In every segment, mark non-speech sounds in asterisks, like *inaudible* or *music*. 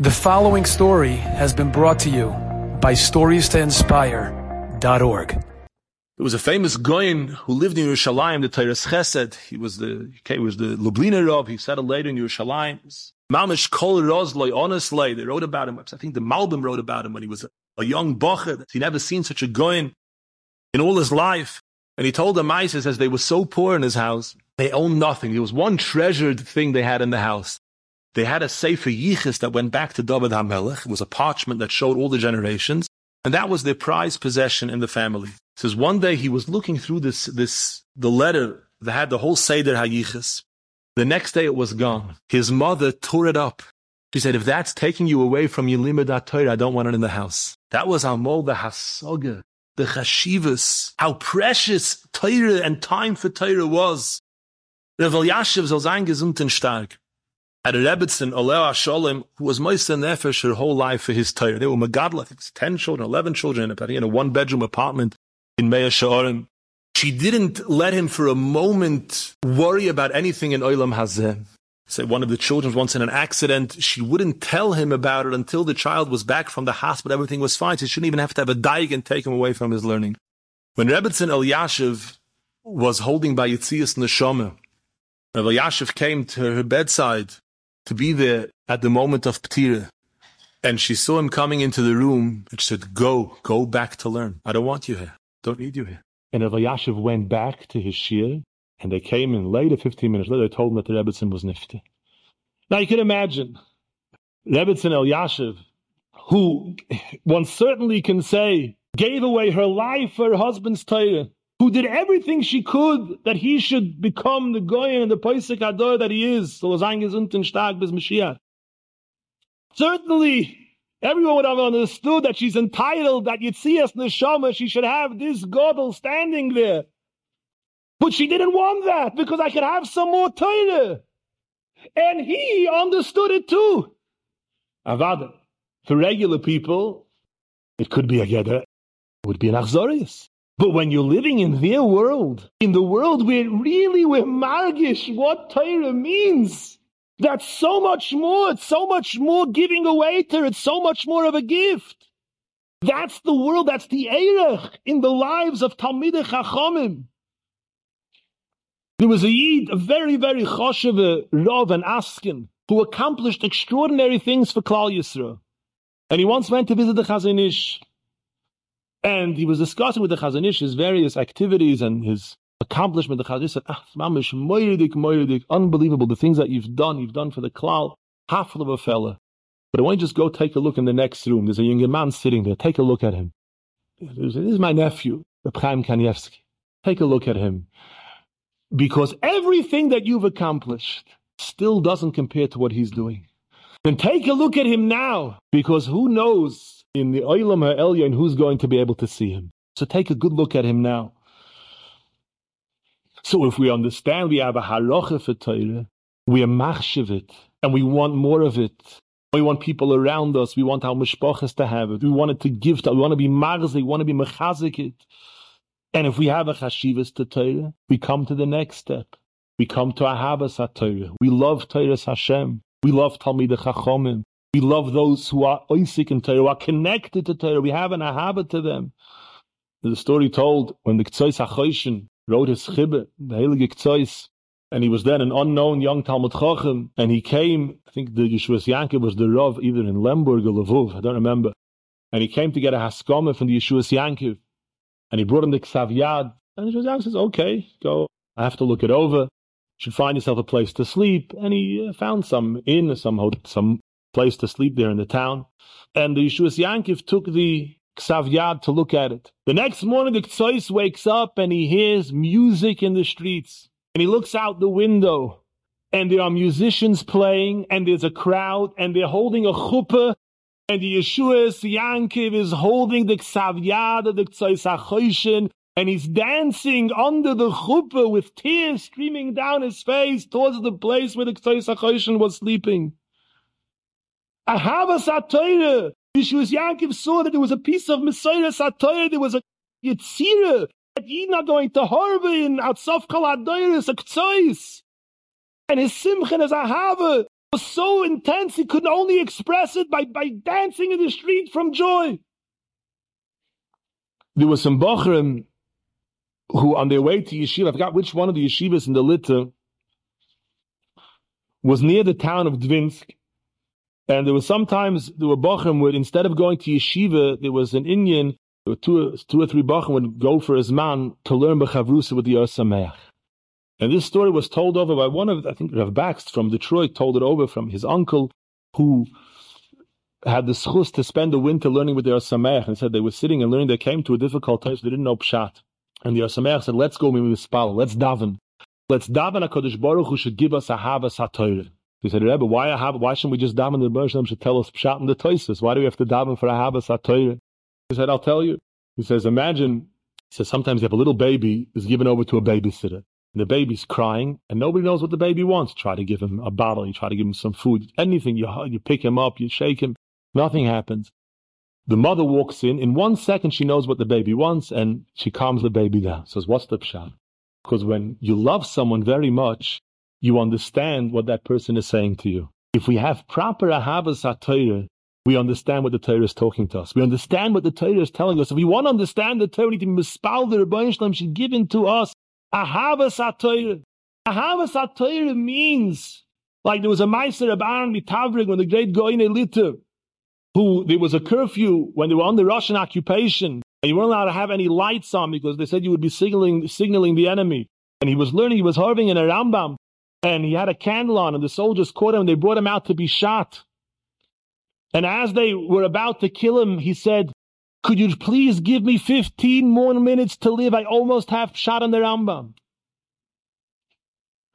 The following story has been brought to you by StoriesToInspire.org. There was a famous Goyin who lived in Yerushalayim, the Teiras Chesed. He was the he was the Lubliner Rav. He settled later in Yerushalayim. Mamish Kol Rozloy, honestly, they wrote about him. I think the Malbim wrote about him when he was a, young bocher. He never seen such a Goyin in all his life. And he told the Mises as they were so poor in his house, they owned nothing. There was one treasured thing they had in the house. They had a Sefer Yichis that went back to David HaMelech. It was a parchment that showed all the generations. And that was their prized possession in the family. It says one day he was looking through this, this, the letter that had the whole Seder HaYichis. The next day it was gone. His mother tore it up. She said, if that's taking you away from your limud Torah, I don't want it in the house. That was Amol the Hasoga, the Chashivas, how precious Torah and time for Torah was. Reb Elyashiv soll sein stark had a Rebbetzin, Oleo Sholem, who was Moise Nefesh her whole life for his Torah. They were Megadla, I think it's 10 children, 11 children in a one bedroom apartment in Mea Sha'orim. She didn't let him for a moment worry about anything in Olam Hazeh. Say one of the children once in an accident. She wouldn't tell him about it until the child was back from the hospital. Everything was fine. She shouldn't even have to have a daig and take him away from his learning. When Rebbetzin Elyashiv was holding by Yitzias Neshama, Rabbi Elyashiv came to her bedside to be there at the moment of Ptira. And she saw him coming into the room and she said, Go, go back to learn. I don't want you here. Don't need you here. And Elyashiv went back to his shir and they came in later, 15 minutes later, they told him that the Rebbetzin was nifty. Now you can imagine Rebbetzin Elyashiv, who one certainly can say gave away her life for her husband's Torah, who did everything she could that he should become the Goyen and the Poisek Ador that he is. So. Certainly, everyone would have understood that she's entitled, that Yitzias Neshama, she should have this Godel standing there. But she didn't want that because I could have some more Torah. And he understood it too. Avada. For regular people, it could be a Geder. It would be an Achzorius. But when you're living in their world, in the world where really we're margish what Torah means, that's so much more. It's so much more giving away to It's so much more of a gift. That's the world. That's the Erech in the lives of Talmidei Chachamim. There was a Yid, a very, very choshev Rav and Askin, who accomplished extraordinary things for Klal Yisrael. And he once went to visit the Chazon Ish. And he was discussing with the Chazon Ish his various activities and his accomplishment. The Chazon Ish said, ah, mamish, moiridik, moiridik, unbelievable. The things that you've done, you've done for the klal, half of a fella. But I want you just go take a look in the next room. There's a younger man sitting there. Take a look at him. This is my nephew, the Chaim Kanievsky. Take a look at him. Because everything that you've accomplished still doesn't compare to what he's doing. Then take a look at him now, because who knows in the Olam HaElyon who's going to be able to see him. So take a good look at him now. So if we understand we have a halacha for Torah, we are machshav it, and we want more of it. We want people around us. We want our mishpachas to have it. We want it to give to. We want to be marzik. We want to be mechazik it. And if we have a chashivas to Torah, we come to the next step. We come to ahavas Torah. We love Torah Hashem. We love Talmidei Chachomim. We love those who are oisik in Torah, who are connected to Torah. We have an ahaba to them. There's a story told when the Ktsois HaChoshen wrote his chibbe, the Heilige Ktsois, and he was then an unknown young Talmud Chochem, and he came, I think the Yeshua Yankov was the Rav either in Lemberg or Lvov, I don't remember, and he came to get a Haskama from the Yeshua Yankov, and he brought him the Ksav Yad, and Yeshua Yankov says, okay, go, I have to look it over, you should find yourself a place to sleep, and he uh, found some inn, some, some place to sleep there in the town. And the Yeshua Yankiv took the Ksav Yad to look at it. The next morning, the Ktsois wakes up and he hears music in the streets. And he looks out the window and there are musicians playing and there's a crowd and they're holding a chuppah and the Yeshua Yankiv is holding the Ksav Yad of the Ktsois HaChoshen and he's dancing under the chuppah with tears streaming down his face towards the place where the Ktsois HaChoshen was sleeping. Ahavas HaTorah. Yeshua Yankov saw that there was a piece of Messiah HaTorah, there was a Yitzira, that are going to Harvey in Atzof Kal HaDoiris, a Ktsois. And his Simcha is Ahava. was so intense he could only express it by, by dancing in the street from joy. There was some Bochrim who on their way to yeshiva, I forgot which one of the yeshivas in the Litter, was near the town of Dvinsk. And there was sometimes, there were Bochrim would, instead of going to yeshiva, there was an Indian, there were two, two or three Bachim would go for his man to learn Bechavrusa with the Or Sameach. And this story was told over by one of, I think, Rav Baxt from Detroit told it over from his uncle, who had the schus to spend the winter learning with the Or Sameach, and said they were sitting and learning. They came to a difficult time, so they didn't know Pshat. And the Or Sameach said, let's go with Spal, let's daven. Let's daven HaKadosh Baruch Hu should give us a Havas HaTorah. He said, Rebbe, why, why shouldn't we just daven the Baruch should tell us Pshat and the Toises? Why do we have to daven for a HaTorah? He said, I'll tell you. He says, imagine, he says, sometimes you have a little baby is given over to a babysitter And the baby's crying and nobody knows what the baby wants. Try to give him a bottle, you try to give him some food, anything. You, you pick him up, you shake him, nothing happens. The mother walks in. In one second, she knows what the baby wants and she calms the baby down. Says, what's the pshat? Because when you love someone very much, you understand what that person is saying to you. If we have proper ahavas Torah, we understand what the Torah is talking to us. We understand what the Torah is telling us. If we want to understand the Torah, we need to mispal the Rebbeinu Shalom should give into us Ahavas HaTorah. Ahavas HaTorah means, like there was a Meister of Aaron Mitavrig when the great Goyne Litter, who there was a curfew when they were under Russian occupation, and you weren't allowed to have any lights on because they said you would be signaling, signaling the enemy. And he was learning, he was harving in a Rambam, and he had a candle on, and the soldiers caught him, and they brought him out to be shot. And as they were about to kill him, he said, could you please give me 15 more minutes to live? I almost have shot on the Rambam.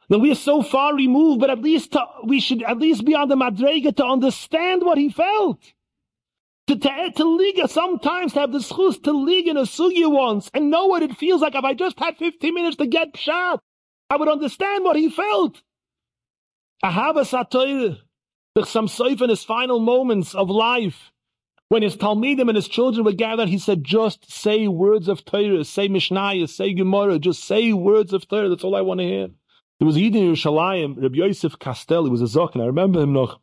Now we are so far removed, but at least to, we should at least be on the Madrega to understand what he felt. To, to, eh, to liga sometimes to have the schus to liga in a sugya once and know what it feels like if I just had 15 minutes to get shot. I would understand what he felt. Ahava Satoir, the some in his final moments of life. When his Talmidim and his children were gathered, he said, just say words of Torah, say Mishnah, say Gemara, just say words of Torah. That's all I want to hear. There was Yidin Yerushalayim, Rabbi Yosef Kastel, he was a Zokin, I remember him noch.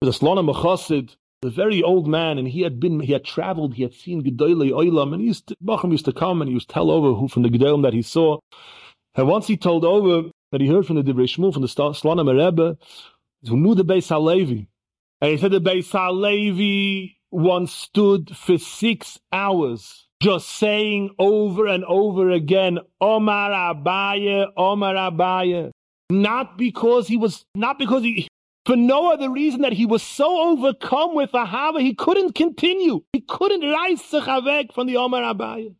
He was a Slona Mechosid, a very old man, and he had been, he had traveled, he had seen Gedolei Oilam, and he used to, Bacham used to come and he used to tell over who from the Gedolim that he saw. And once he told over that he heard from the Divrei Shmuel, from the Slonimer Rebbe, who knew the Beis HaLevi. And he said the Beis HaLevi once stood for six hours just saying over and over again, Omar Abaye, Omar Abaye. Not because he was, not because he, for no other reason that he was so overcome with Ahava, he couldn't continue. He couldn't rise Sechavek from the Omar Abaye.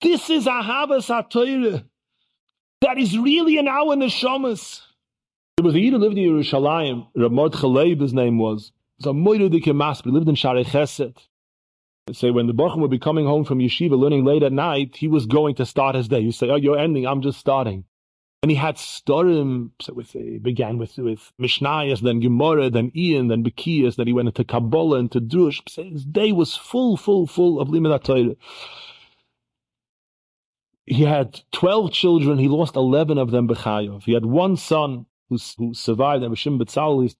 This is Ahava Satoire. That is really an our neshamas. There was a Yid who lived in Yerushalayim. Ramad Chaleib, his name was. So Moirudike Masper lived in Shaarei Chesed. Say when the Bacham would be coming home from yeshiva learning late at night, he was going to start his day. You say, "Oh, you're ending. I'm just starting." And he had storim. So with he began with with Mishnayos, then Gemara, then Ian, then Bekiyas. Then he went into Kabbalah, into Drush. So his day was full, full, full of Limud Torah. He had twelve children. He lost eleven of them b'chayov. He had one son who, who survived. And Rishim Betzalel,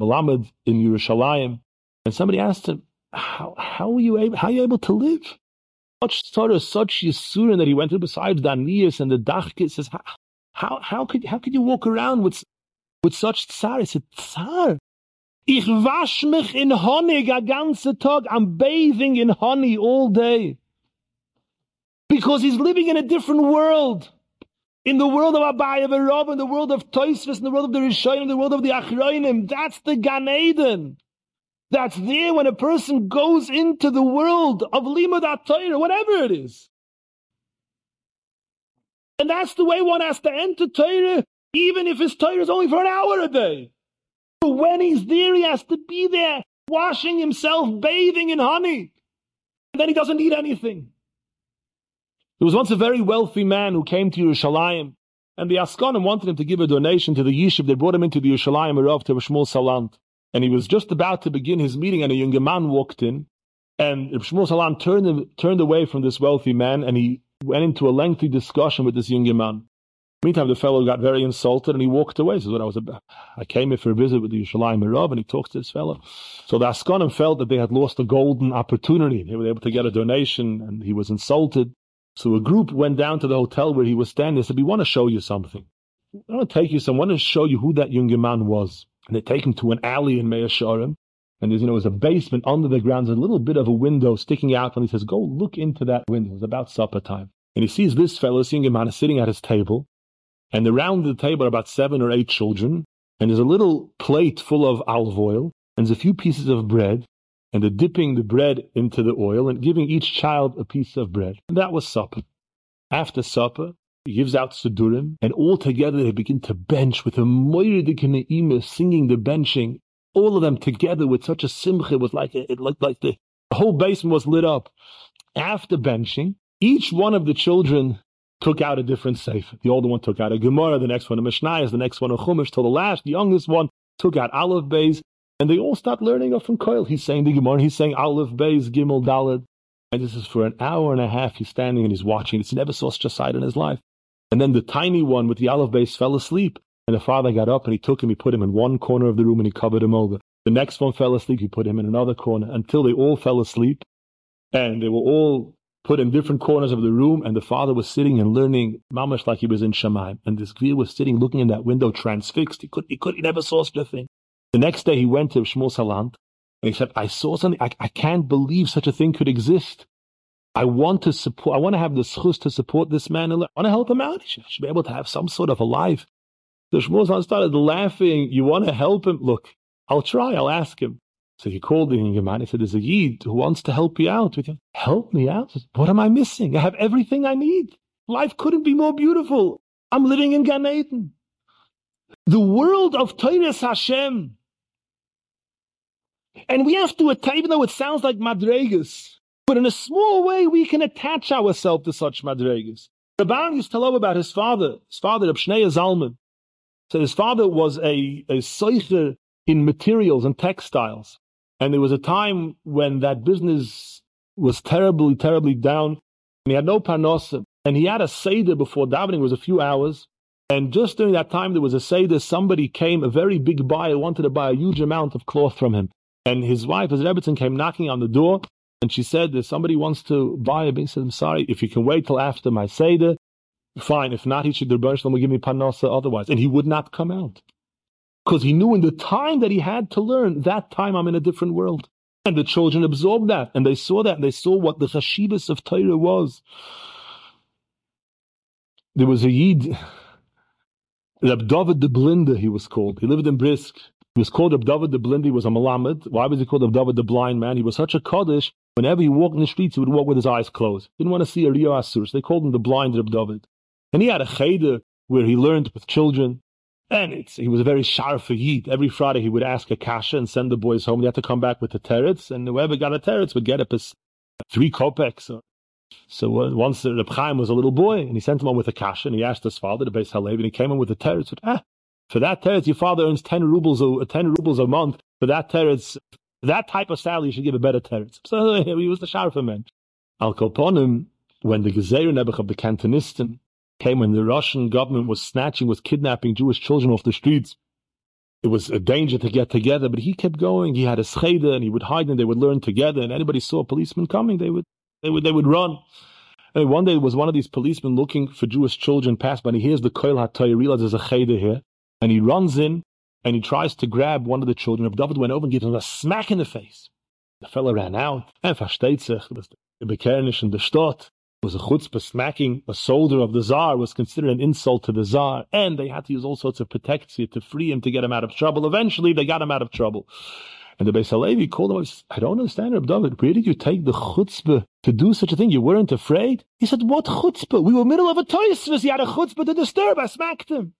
Malamed in Yerushalayim, and somebody asked him, "How how were you able? How are you able to live?" Such sort such yisurin that he went through besides the aniyas and the dachkit says, how, how how could how could you walk around with with such tsar? He said, "Tsar, ich wasch mich in Honig a ganze Tag. I'm bathing in honey all day." Because he's living in a different world in the world of Abaye Rav, in the world of Toisvis, in the world of the Rishayim, in the world of the Achroinim. That's the Gan Eden. That's there when a person goes into the world of Limud Torah, whatever it is. And that's the way one has to enter Torah, even if his Torah is only for an hour a day. But when he's there, he has to be there, washing himself, bathing in honey. And then he doesn't need anything. There was once a very wealthy man who came to Yerushalayim, and the Askanim wanted him to give a donation to the Yishuv. They brought him into the Yerushalayim Arav to Shmuel Salant. And he was just about to begin his meeting, and a younger man walked in, and Shmuel Salant turned, turned away from this wealthy man, and he went into a lengthy discussion with this younger man. Meantime, the fellow got very insulted and he walked away. This is what I was about. I came here for a visit with the Yerushalayim Rav and he talked to this fellow. So the Askanim felt that they had lost a golden opportunity. They were able to get a donation and he was insulted. So a group went down to the hotel where he was standing. They said, we want to show you something. I want to take you some, I want to show you who that young man was. And they take him to an alley in Mea Shearim. And there's, you know, there's a basement under the ground. There's a little bit of a window sticking out. And he says, go look into that window. It was about supper time. And he sees this fellow, this young man, is sitting at his table. And around the table are about seven or eight children. And there's a little plate full of olive oil. And there's a few pieces of bread. And they're dipping the bread into the oil and giving each child a piece of bread. And that was supper. After supper, he gives out Sidurim, and all together they begin to bench with a Moiridik singing the benching. All of them together with such a simcha, it was like, it looked like the, the whole basement was lit up. After benching, each one of the children took out a different sefer. The older one took out a Gemara, the next one a Mishnah, the next one a Chumash, till the last, the youngest one took out Aleph Beis, and they all stopped learning off from Koil. He's saying the Gemara, he's saying Aleph Beis, Gimel Dalad, and this is for an hour and a half. He's standing and he's watching. It's never saw such a sight in his life. And then the tiny one with the Aleph Beis fell asleep. And the father got up and he took him, he put him in one corner of the room and he covered him over. The next one fell asleep, he put him in another corner until they all fell asleep. And they were all put in different corners of the room. And the father was sitting and learning mamash like he was in Shemaim. And this Gvir was sitting looking in that window transfixed. He could, he could, he never saw such a thing. The next day he went to Shmuel Salant and he said, I saw something. I, I can't believe such a thing could exist. I want to support, I want to have the schus to support this man. I want to help him out. He should, should, be able to have some sort of a life. The Shmuel Salant started laughing. You want to help him? Look, I'll try. I'll ask him. So he called the young man. He said, there's a Yid who wants to help you out. With you. Help me out? Said, what am I missing? I have everything I need. Life couldn't be more beautiful. I'm living in Gan Eden. The world of Teiras Hashem. And we have to, even though it sounds like Madregas, but in a small way, we can attach ourselves to such madrigas. Rabban used to love about his father, his father, Reb Shnei Zalman. So his father was a, a seicher in materials and textiles. And there was a time when that business was terribly, terribly down. And he had no parnosim. And he had a seder before davening, was a few hours. And just during that time, there was a seder. Somebody came, a very big buyer, wanted to buy a huge amount of cloth from him. And his wife, his Rebbetzin, came knocking on the door. And she said, if somebody wants to buy a bin, said, I'm sorry, if you can wait till after my Seder, fine. If not, he should, the Rebbe will give me Panasa otherwise. And he would not come out. Because he knew in the time that he had to learn, that time I'm in a different world. And the children absorbed that, and they saw that, and they saw what the chashivas of Torah was. There was a Yid, Rab David the Blinde, he was called. He lived in Brisk. He was called Rab David the Blind. He was a Malamed. Why was he called Rab David the Blind Man? He was such a Kaddish. Whenever he walked in the streets, he would walk with his eyes closed. He didn't want to see a Rio Asur. So they called him the Blind Rab David. And he had a cheder where he learned with children. And he was a very sharp Yid. Every Friday he would ask a kasha and send the boys home. They had to come back with the teretz. And whoever got a teretz would get a three kopecks. So uh, once Reb Chaim was a little boy, and he sent him on with a kasha, and he asked his father, the Beis Halevi, and he came in with a teretz. Said, ah, for that teretz, your father earns 10 rubles a, 10 rubles a month. For that teretz, that type of salary, you should give a better teretz. So *laughs* he was the Sharfa man. Al Koponim, when the Gezer Nebuch of the Cantonisten came, when the Russian government was snatching, was kidnapping Jewish children off the streets, it was a danger to get together, but he kept going. He had a scheda and he would hide and they would learn together. And anybody saw a policeman coming, they would, they would, they would run. And one day was one of these policemen looking for Jewish children pass by and he hears the koil he realizes there's a cheder here and he runs in and he tries to grab one of the children. Reb David went over and gave him a smack in the face. The fellow ran out and versteht sich, the Bekernish and the Stott was a chutzpah smacking a soldier of the Tsar was considered an insult to the Tsar, and they had to use all sorts of protection to free him to get him out of trouble. Eventually, they got him out of trouble. And the Beis Halevi called him. I don't understand, Reb David. Where did you take the chutzpah to do such a thing? You weren't afraid. He said, "What chutzpah? We were middle of a toisvus. He had a chutzpah to disturb. I smacked him."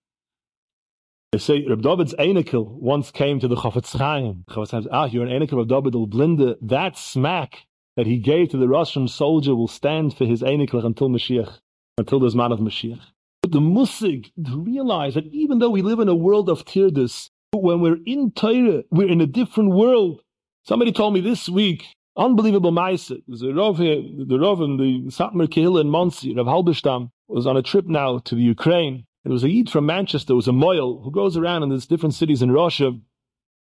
They say Reb David's Einikel once came to the Chafetz Chaim. Chafetz Chaim ah, you're an Einikel of David al Blinde. That smack that he gave to the Russian soldier will stand for his Einikel until Mashiach, until there's man of Mashiach. But the Musig, to realize that even though we live in a world of Tirdus, when we're in Torah, we're in a different world. Somebody told me this week, unbelievable Maisa. A Rav here, the Rav in the Satmar Kehillah in Monsey, Rav Halberstam, was on a trip now to the Ukraine It was a Yid from Manchester, was a Moyle, who goes around in these different cities in Russia.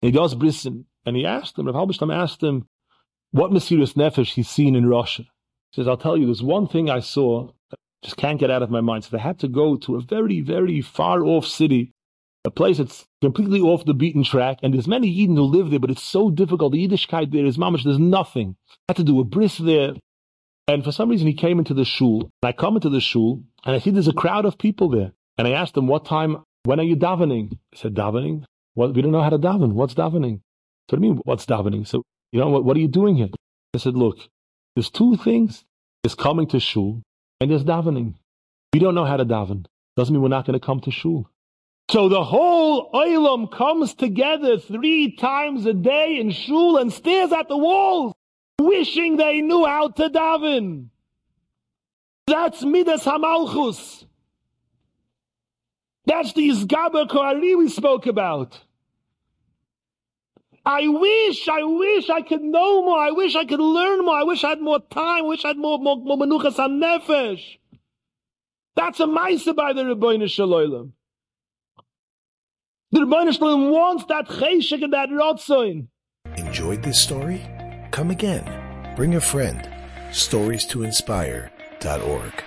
He does brissen, and he asked him, Rav Halberstam asked him, what Mesiris Nefesh he's seen in Russia. He says, I'll tell you, there's one thing I saw that just can't get out of my mind. So they had to go to a very, very far off city, a place that's completely off the beaten track, and there's many Eden who live there, but it's so difficult. The Yiddishkeit there is mamish, there's nothing. I had to do a bris there. And for some reason he came into the shul. And I come into the shul, and I see there's a crowd of people there. And I asked him, what time, when are you davening? He said, davening? Well, we don't know how to daven. What's davening? So you mean, what's davening? So, you know, what, what are you doing here? I said, look, there's two things. There's coming to shul and there's davening. We don't know how to daven. Doesn't mean we're not going to come to shul. So the whole oilam comes together three times a day in shul and stares at the walls, wishing they knew how to daven. That's midas hamalchus. That's the Isgaber Koari we spoke about. I wish, I wish I could know more. I wish I could learn more. I wish I had more time. I wish I had more, more, more menuchas nefesh. That's a maisa by the Rebbeinu Shalom. The Rebbeinu Shalom wants that cheshek and that rotzoin. Enjoyed this story? Come again. Bring a friend. Stories to inspire.org.